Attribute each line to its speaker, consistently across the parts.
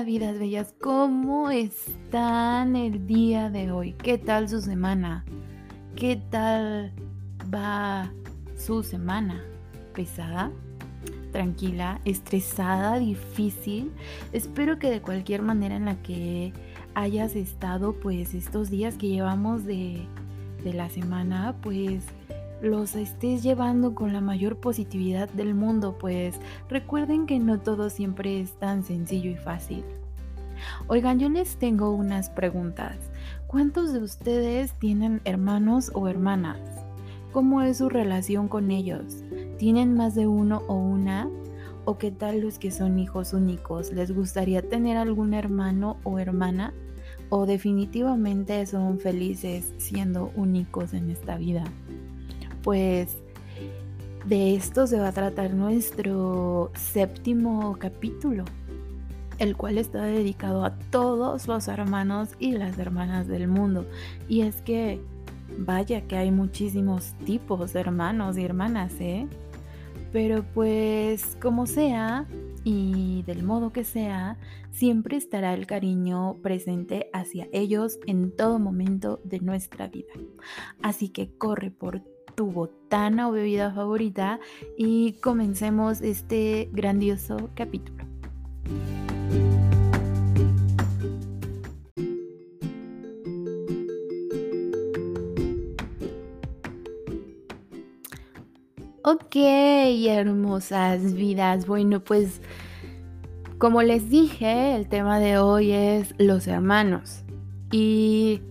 Speaker 1: vidas bellas? ¿Cómo están el día de hoy? ¿Qué tal su semana? ¿Qué tal va su semana? ¿Pesada? ¿Tranquila? ¿Estresada? ¿Difícil? Espero que de cualquier manera en la que hayas estado, pues estos días que llevamos de, de la semana, pues los estés llevando con la mayor positividad del mundo, pues recuerden que no todo siempre es tan sencillo y fácil. Oigan, yo les tengo unas preguntas. ¿Cuántos de ustedes tienen hermanos o hermanas? ¿Cómo es su relación con ellos? ¿Tienen más de uno o una? ¿O qué tal los que son hijos únicos? ¿Les gustaría tener algún hermano o hermana? ¿O definitivamente son felices siendo únicos en esta vida? Pues de esto se va a tratar nuestro séptimo capítulo, el cual está dedicado a todos los hermanos y las hermanas del mundo. Y es que, vaya que hay muchísimos tipos de hermanos y hermanas, ¿eh? Pero pues como sea y del modo que sea, siempre estará el cariño presente hacia ellos en todo momento de nuestra vida. Así que corre por tu botana o bebida favorita y comencemos este grandioso capítulo. Ok, hermosas vidas. Bueno, pues como les dije, el tema de hoy es los hermanos. Y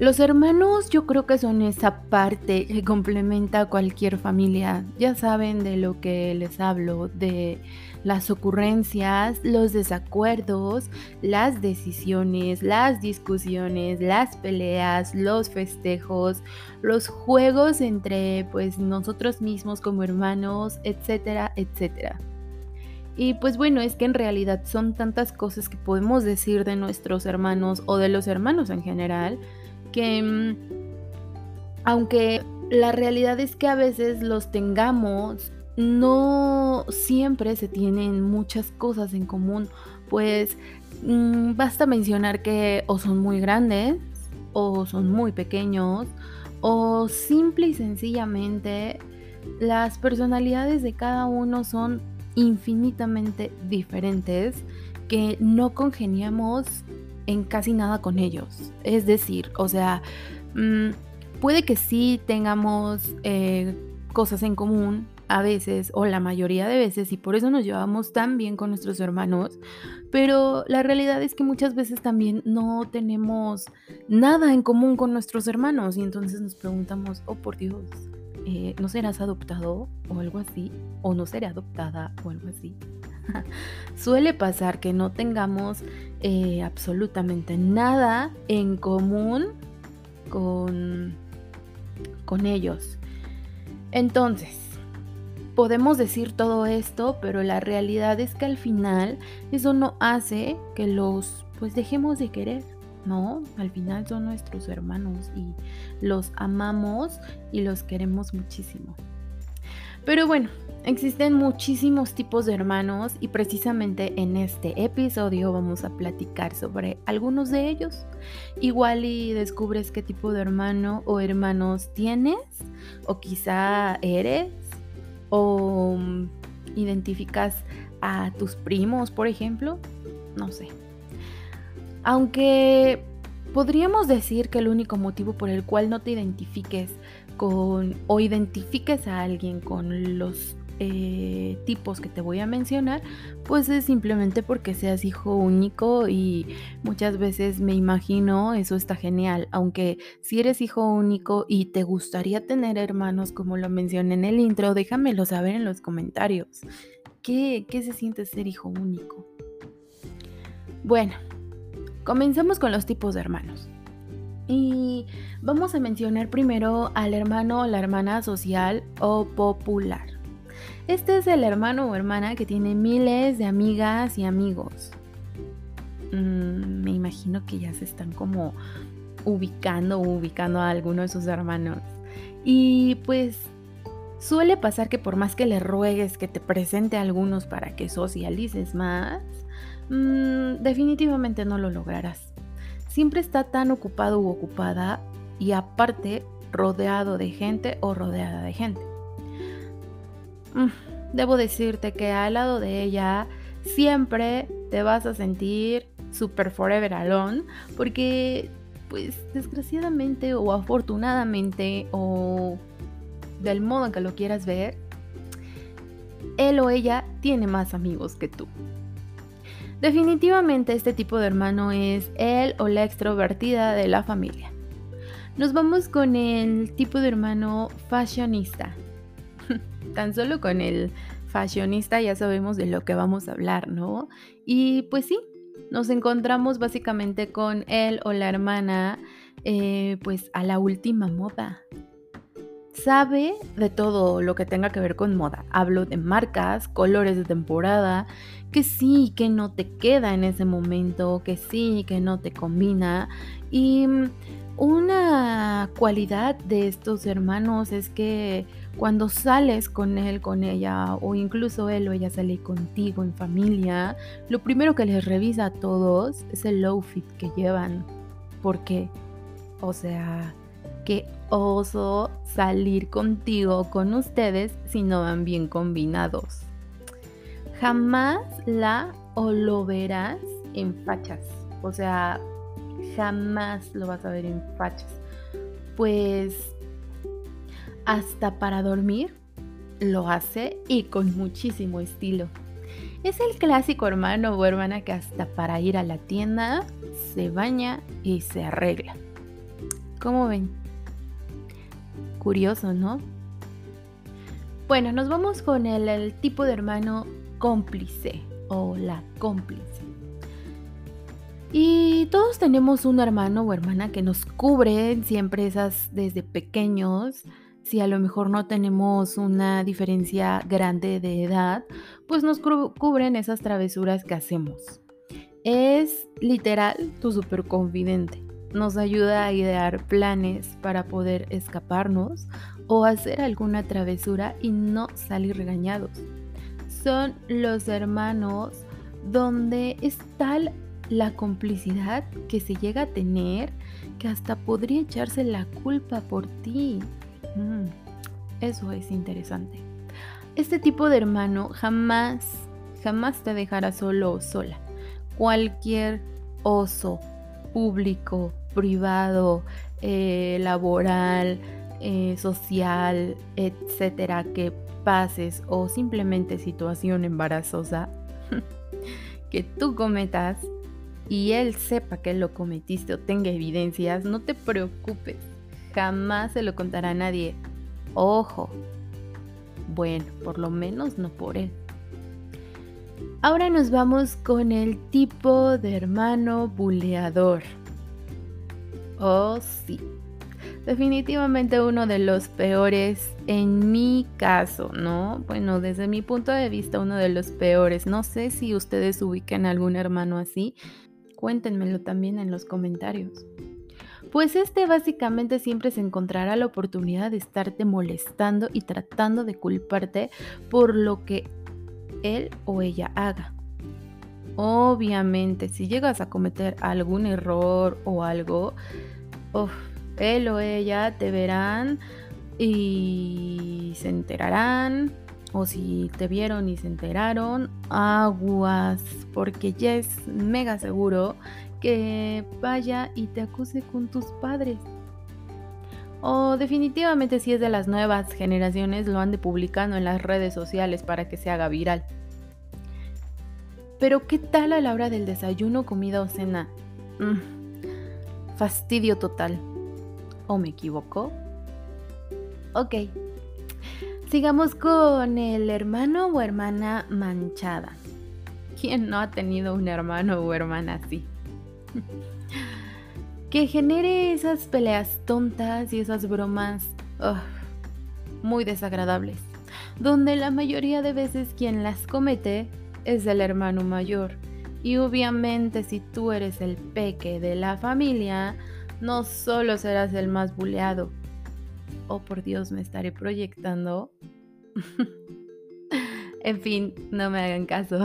Speaker 1: los hermanos yo creo que son esa parte que complementa a cualquier familia. Ya saben de lo que les hablo, de las ocurrencias, los desacuerdos, las decisiones, las discusiones, las peleas, los festejos, los juegos entre pues nosotros mismos como hermanos, etcétera, etcétera. Y pues bueno, es que en realidad son tantas cosas que podemos decir de nuestros hermanos o de los hermanos en general que mm, aunque la realidad es que a veces los tengamos, no siempre se tienen muchas cosas en común, pues mm, basta mencionar que o son muy grandes o son muy pequeños o simple y sencillamente las personalidades de cada uno son infinitamente diferentes que no congeniamos en casi nada con ellos. Es decir, o sea, mm, puede que sí tengamos eh, cosas en común a veces o la mayoría de veces y por eso nos llevamos tan bien con nuestros hermanos, pero la realidad es que muchas veces también no tenemos nada en común con nuestros hermanos y entonces nos preguntamos, oh por Dios, eh, ¿no serás adoptado o algo así? ¿O no seré adoptada o algo así? Suele pasar que no tengamos eh, absolutamente nada en común con, con ellos. Entonces, podemos decir todo esto, pero la realidad es que al final eso no hace que los pues dejemos de querer. No, al final son nuestros hermanos y los amamos y los queremos muchísimo. Pero bueno, existen muchísimos tipos de hermanos y precisamente en este episodio vamos a platicar sobre algunos de ellos. Igual y descubres qué tipo de hermano o hermanos tienes o quizá eres o mm, identificas a tus primos, por ejemplo. No sé. Aunque podríamos decir que el único motivo por el cual no te identifiques o identifiques a alguien con los eh, tipos que te voy a mencionar, pues es simplemente porque seas hijo único y muchas veces me imagino eso está genial, aunque si eres hijo único y te gustaría tener hermanos como lo mencioné en el intro, déjamelo saber en los comentarios. ¿Qué, qué se siente ser hijo único? Bueno, Comenzamos con los tipos de hermanos. Y vamos a mencionar primero al hermano o la hermana social o popular. Este es el hermano o hermana que tiene miles de amigas y amigos. Mm, me imagino que ya se están como ubicando o ubicando a alguno de sus hermanos. Y pues suele pasar que por más que le ruegues que te presente a algunos para que socialices más, mm, definitivamente no lo lograrás. Siempre está tan ocupado u ocupada y aparte rodeado de gente o rodeada de gente. Mm, debo decirte que al lado de ella siempre te vas a sentir super forever alone porque pues desgraciadamente o afortunadamente o del modo en que lo quieras ver, él o ella tiene más amigos que tú. Definitivamente este tipo de hermano es él o la extrovertida de la familia. Nos vamos con el tipo de hermano fashionista. Tan solo con el fashionista ya sabemos de lo que vamos a hablar, ¿no? Y pues sí, nos encontramos básicamente con él o la hermana, eh, pues a la última moda. Sabe de todo lo que tenga que ver con moda. Hablo de marcas, colores de temporada, que sí, que no te queda en ese momento, que sí, que no te combina. Y mm, una cualidad de estos hermanos es que cuando sales con él, con ella, o incluso él o ella sale contigo en familia, lo primero que les revisa a todos es el outfit que llevan. Porque, o sea, qué oso salir contigo con ustedes si no van bien combinados. Jamás la o lo verás en fachas. O sea, jamás lo vas a ver en fachas. Pues hasta para dormir lo hace y con muchísimo estilo. Es el clásico hermano o hermana que hasta para ir a la tienda se baña y se arregla. ¿Cómo ven? Curioso, ¿no? Bueno, nos vamos con el, tipo de hermano cómplice o la cómplice. Y todos tenemos un hermano o hermana que nos cubre siempre esas desde pequeños si a lo mejor no tenemos una diferencia grande de edad, pues nos cubren esas travesuras que hacemos. Es literal tu super confidente. Nos ayuda a idear planes para poder escaparnos o hacer alguna travesura y no salir regañados. Son los hermanos donde es tal la complicidad que se llega a tener que hasta podría echarse la culpa por ti. Mm, eso es interesante. Este tipo de hermano jamás, jamás te dejará solo o sola. Cualquier oso público, privado, eh, laboral, eh, social, etcétera, que pases o simplemente situación embarazosa que tú cometas y él sepa que lo cometiste o tenga evidencias, no te preocupes Jamás se lo contará a nadie. Ojo. Bueno, por lo menos no por él. Ahora nos vamos con el tipo de hermano buleador. Oh, sí. Definitivamente uno de los peores en mi caso, ¿no? Bueno, desde mi punto de vista, uno de los peores. No sé si ustedes ubican algún hermano así. Cuéntenmelo también en los comentarios pues este básicamente siempre se encontrará la oportunidad de estarte molestando y tratando de culparte por lo que él o ella haga. Obviamente, si llegas a cometer algún error o algo, él o ella te verán y se enterarán. O si te vieron y se enteraron, aguas, porque ya es mega seguro que vaya y te acuse con tus padres. O definitivamente si es de las nuevas generaciones lo ande publicando en las redes sociales para que se haga viral. Pero ¿qué tal a la hora del desayuno, comida o cena? Mm, fastidio total. ¿O me equivoco? Ok. Sigamos con el hermano o hermana manchada. ¿Quién no ha tenido un hermano o hermana así? que genere esas peleas tontas y esas bromas muy desagradables, donde la mayoría de veces quien las comete es el hermano mayor. Y obviamente si tú eres el peque de la familia, no solo serás el más buleado. Oh, por Dios, me estaré proyectando. En fin, no me hagan caso.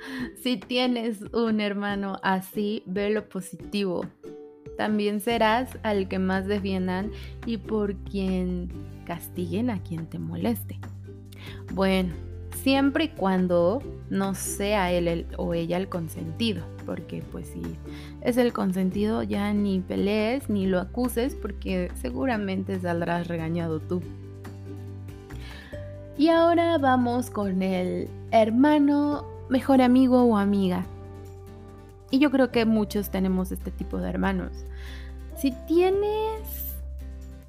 Speaker 1: si tienes un hermano así, ve lo positivo. También serás al que más defiendan y por quien castiguen a quien te moleste. Bueno, siempre y cuando no sea él o ella el consentido, porque pues si es el consentido ya ni pelees ni lo acuses porque seguramente saldrás regañado tú. Y ahora vamos con el hermano, mejor amigo o amiga. Y yo creo que muchos tenemos este tipo de hermanos. Si tienes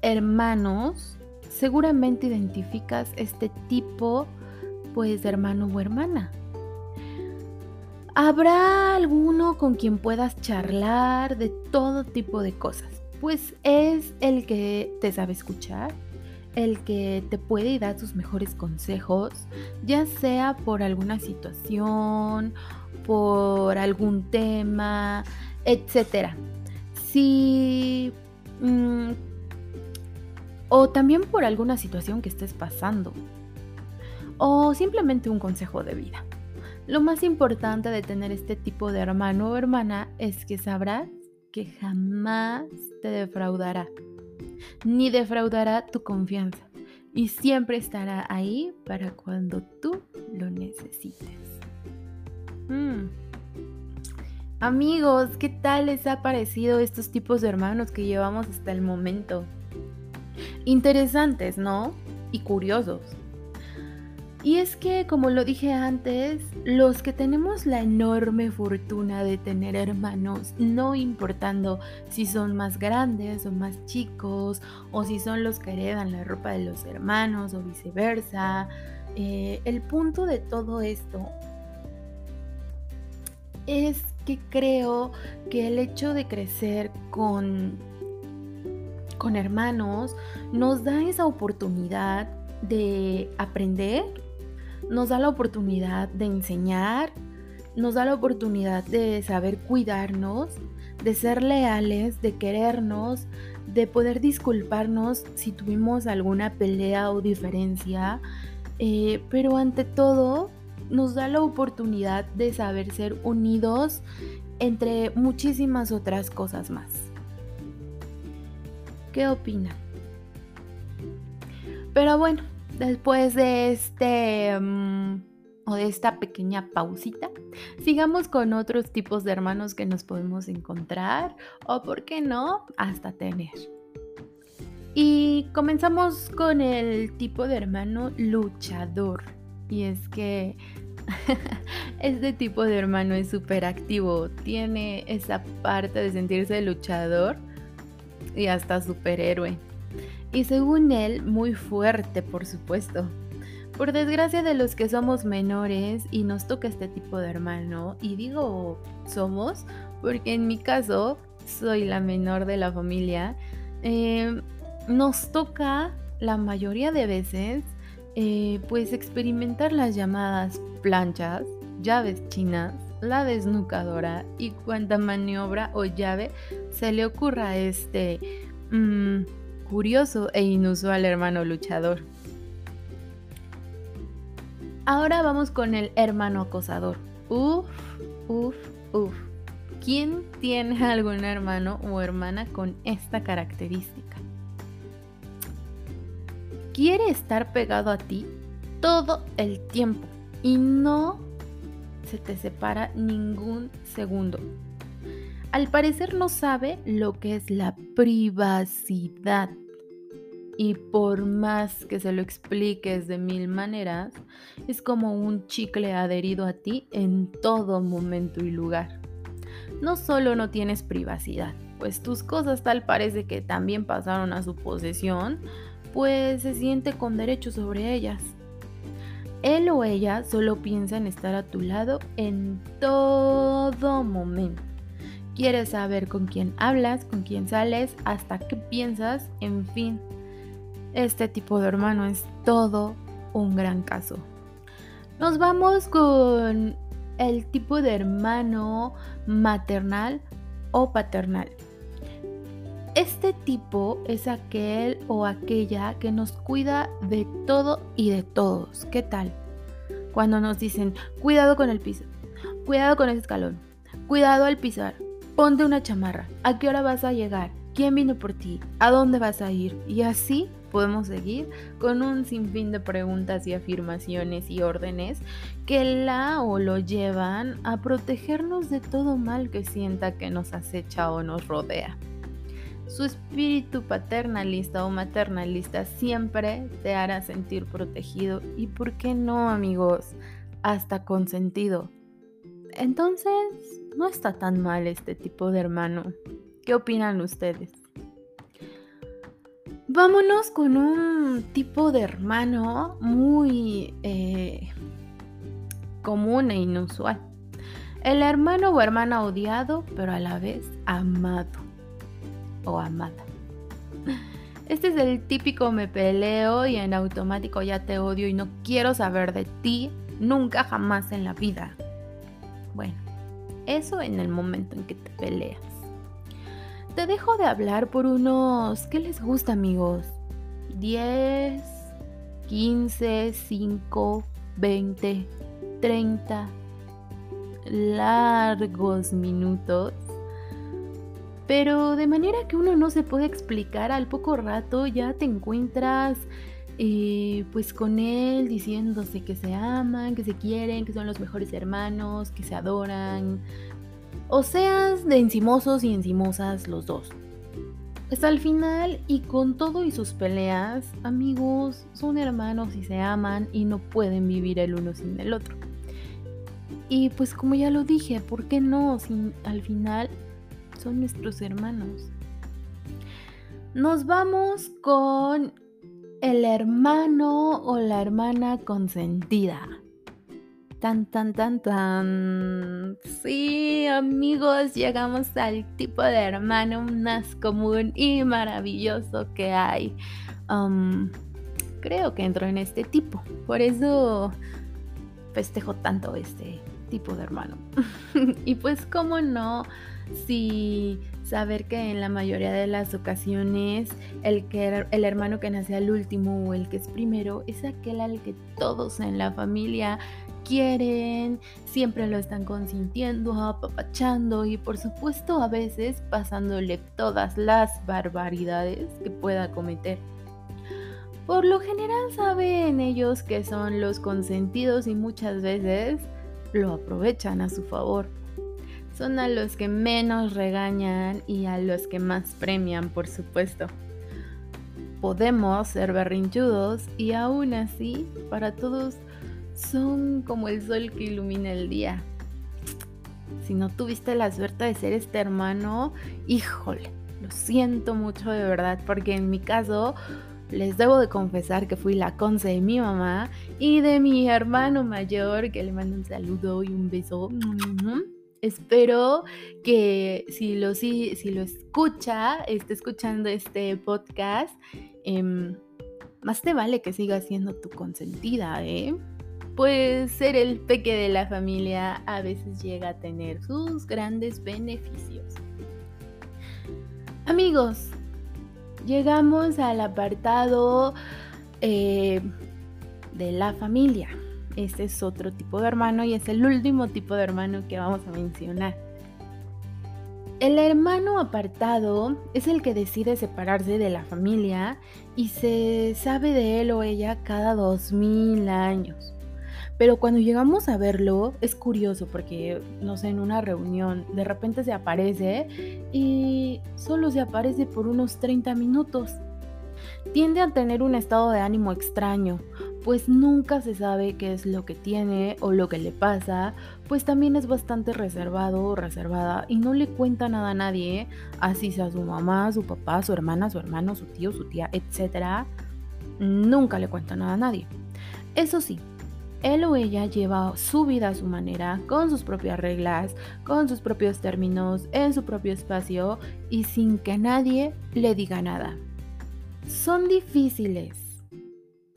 Speaker 1: hermanos, seguramente identificas este tipo pues hermano o hermana. ¿Habrá alguno con quien puedas charlar de todo tipo de cosas? Pues es el que te sabe escuchar, el que te puede dar sus mejores consejos, ya sea por alguna situación, por algún tema, etc. Si... Mm, o también por alguna situación que estés pasando. O simplemente un consejo de vida. Lo más importante de tener este tipo de hermano o hermana es que sabrás que jamás te defraudará ni defraudará tu confianza y siempre estará ahí para cuando tú lo necesites. Mm. Amigos, ¿qué tal les ha parecido estos tipos de hermanos que llevamos hasta el momento? Interesantes, ¿no? Y curiosos. Y es que, como lo dije antes, los que tenemos la enorme fortuna de tener hermanos, no importando si son más grandes o más chicos, o si son los que heredan la ropa de los hermanos o viceversa, eh, el punto de todo esto es que creo que el hecho de crecer con, con hermanos nos da esa oportunidad de aprender nos da la oportunidad de enseñar, nos da la oportunidad de saber cuidarnos, de ser leales, de querernos, de poder disculparnos si tuvimos alguna pelea o diferencia, eh, pero ante todo nos da la oportunidad de saber ser unidos entre muchísimas otras cosas más. ¿Qué opinan? Pero bueno, después de este mm, o de esta pequeña pausita, sigamos con otros tipos de hermanos que nos podemos encontrar o, por qué no, hasta tener. Y comenzamos con el tipo de hermano luchador. Y es que este tipo de hermano es súper activo, tiene esa parte de sentirse luchador y hasta superhéroe y según él muy fuerte, por supuesto. Por desgracia de los que somos menores y nos toca este tipo de hermano, y digo somos porque en mi caso soy la menor de la familia, eh, nos toca la mayoría de veces eh, pues experimentar las llamadas planchas, llaves chinas, la desnucadora y cuanta maniobra o llave se le ocurra a este... Mm, curioso e inusual hermano luchador. Ahora vamos con el hermano acosador. Uf, uf, uf. ¿Quién tiene algún hermano o hermana con esta característica? Quiere estar pegado a ti todo el tiempo y no se te separa ningún segundo. Al parecer no sabe lo que es la privacidad. Y por más que se lo expliques de mil maneras, es como un chicle adherido a ti en todo momento y lugar. No solo no tienes privacidad, pues tus cosas tal parece que también pasaron a su posesión, pues se siente con derecho sobre ellas. Él o ella solo piensa en estar a tu lado en todo momento Quieres saber con quién hablas, con quién sales, hasta qué piensas, en fin. Este tipo de hermano es todo un gran caso. Nos vamos con el tipo de hermano maternal o paternal. Este tipo es aquel o aquella que nos cuida de todo y de todos. ¿Qué tal? cuando nos dicen, cuidado con el piso, cuidado con el escalón, cuidado al pisar, ponte una chamarra, ¿a qué hora vas a llegar? ¿Quién vino por ti? ¿A dónde vas a ir? Y así podemos seguir con un sinfín de preguntas y afirmaciones y órdenes que la o lo llevan a protegernos de todo mal que sienta que nos acecha o nos rodea. Su espíritu paternalista o maternalista siempre te hará sentir protegido y, ¿por qué no, amigos? Hasta consentido. Entonces, no está tan mal este tipo de hermano. ¿Qué opinan ustedes? Vámonos con un tipo de hermano muy eh, común e inusual. El hermano o hermana odiado, pero a la vez amado o amada. Este es el típico me peleo y en automático ya te odio y no quiero saber de ti nunca jamás en la vida. Bueno, eso en el momento en que te peleas. Te dejo de hablar por unos... ¿Qué les gusta amigos? 10, 15, 5, 20, 30 largos minutos pero de manera que uno no se puede explicar, al poco rato ya te encuentras eh, pues con él diciéndose que se aman, que se quieren, que son los mejores hermanos, que se adoran, o seas de encimosos y encimosas los dos. Pues al final y con todo y sus peleas, amigos, son hermanos y se aman y no pueden vivir el uno sin el otro. Y pues como ya lo dije, ¿por qué no? Si al final son nuestros hermanos. Nos vamos con el hermano o la hermana consentida. Tan, tan, tan, tan. Sí, amigos, llegamos al tipo de hermano más común y maravilloso que hay. Um, creo que entro en este tipo. Por eso festejo tanto este tipo de hermano. y pues, ¿cómo no? si saber que en la mayoría de las ocasiones el, que, el hermano que nace al último o el que es primero es aquel al que todos en la familia quieren, siempre lo están consintiendo, apapachando y por supuesto a veces pasándole todas las barbaridades que pueda cometer. Por lo general saben ellos que son los consentidos y muchas veces lo aprovechan a su favor son a los que menos regañan y a los que más premian, por supuesto. Podemos ser berrinchudos y aún así, para todos, son como el sol que ilumina el día. Si no tuviste la suerte de ser este hermano, híjole, lo siento mucho de verdad, porque en mi caso les debo de confesar que fui la conce de mi mamá y de mi hermano mayor, que le mando un saludo y un beso. Espero que si lo, si, lo escucha, esté escuchando este podcast, em, más te vale que siga siendo tu consentida, ¿eh? Pues ser el peque de la familia a veces llega a tener sus grandes beneficios. Amigos, llegamos al apartado eh, de la familia. Este es otro tipo de hermano y es el último tipo de hermano que vamos a mencionar. El hermano apartado es el que decide separarse de la familia y se sabe de él o ella cada dos mil años. Pero cuando llegamos a verlo es curioso porque, no sé, en una reunión de repente se aparece y solo se aparece por unos 30 minutos. Tiende a tener un estado de ánimo extraño, pues nunca se sabe qué es lo que tiene o lo que le pasa, pues también es bastante reservado o reservada y no le cuenta nada a nadie, así sea su mamá, su papá, su hermana, su hermano, su tío, su tía, etc. Nunca le cuenta nada a nadie. Eso sí, él o ella lleva su vida a su manera, con sus propias reglas, con sus propios términos, en su propio espacio y sin que nadie le diga nada. Son difíciles,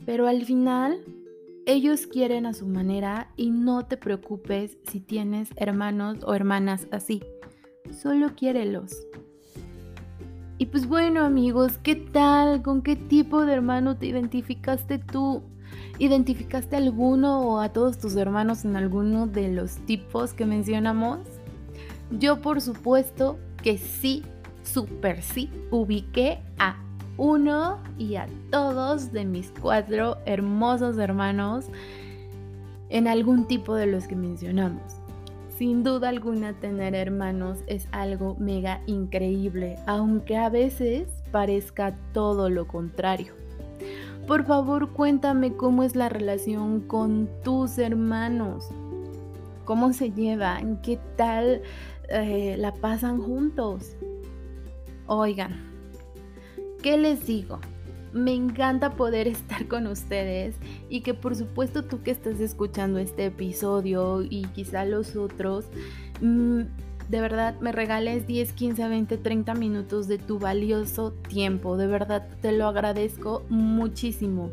Speaker 1: pero al final, ellos quieren a su manera y no te preocupes si tienes hermanos o hermanas así. Solo quiérelos. Y pues bueno amigos, ¿qué tal? ¿Con qué tipo de hermano te identificaste tú? ¿Identificaste alguno o a todos tus hermanos en alguno de los tipos que mencionamos? Yo por supuesto que sí, súper sí, ubiqué a uno y a todos de mis cuatro hermosos hermanos en algún tipo de los que mencionamos. Sin duda alguna tener hermanos es algo mega increíble, aunque a veces parezca todo lo contrario. Por favor cuéntame cómo es la relación con tus hermanos, cómo se llevan, qué tal eh, la pasan juntos. Oigan, ¿qué les digo? Me encanta poder estar con ustedes y que por supuesto tú que estás escuchando este episodio y quizá los otros, mm, de verdad me regales 10, 15, 20, 30 minutos de tu valioso tiempo. De verdad te lo agradezco muchísimo.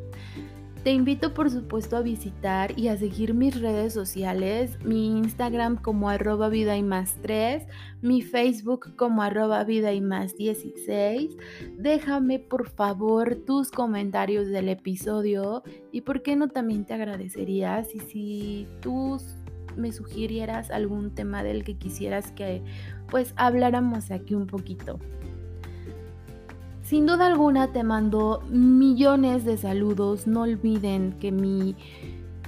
Speaker 1: Te invito por supuesto a visitar y a seguir mis redes sociales, mi Instagram como arroba vida y más 3, mi Facebook como arroba vida y más 16. Déjame por favor tus comentarios del episodio y por qué no también te agradecería si, si tú me sugirieras algún tema del que quisieras que pues habláramos aquí un poquito. Sin duda alguna te mando millones de saludos. No olviden que mi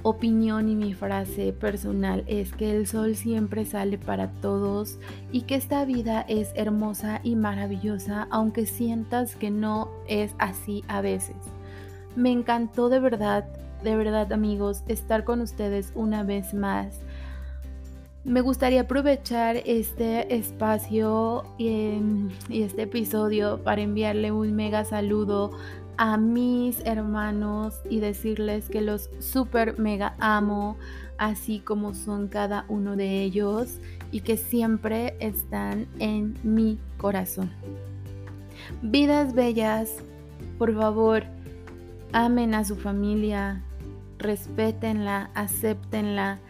Speaker 1: opinión y mi frase personal es que el sol siempre sale para todos y que esta vida es hermosa y maravillosa aunque sientas que no es así a veces. Me encantó de verdad, de verdad amigos, estar con ustedes una vez más me gustaría aprovechar este espacio y, este episodio para enviarle un mega saludo a mis hermanos y decirles que los super mega amo, así como son cada uno de ellos y que siempre están en mi corazón. Vidas bellas, por favor, amen a su familia, respétenla, acéptenla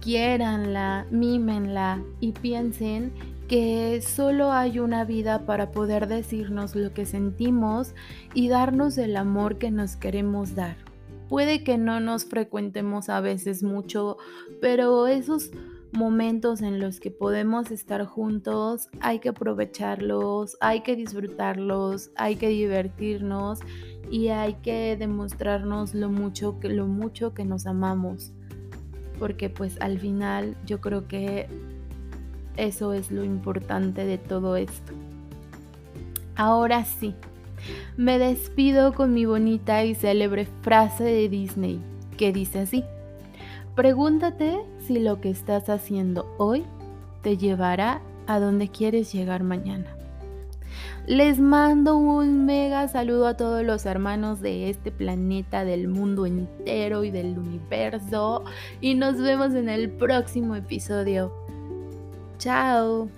Speaker 1: quiéranla, mímenla y piensen que solo hay una vida para poder decirnos lo que sentimos y darnos el amor que nos queremos dar. Puede que no nos frecuentemos a veces mucho, pero esos momentos en los que podemos estar juntos hay que aprovecharlos, hay que disfrutarlos, hay que divertirnos y hay que demostrarnos lo mucho que lo mucho que nos amamos porque pues al final yo creo que eso es lo importante de todo esto. Ahora sí, me despido con mi bonita y célebre frase de Disney que dice así, pregúntate si lo que estás haciendo hoy te llevará a donde quieres llegar mañana. Les mando un mega saludo a todos los hermanos de este planeta, del mundo entero y del universo. Y nos vemos en el próximo episodio. Chao.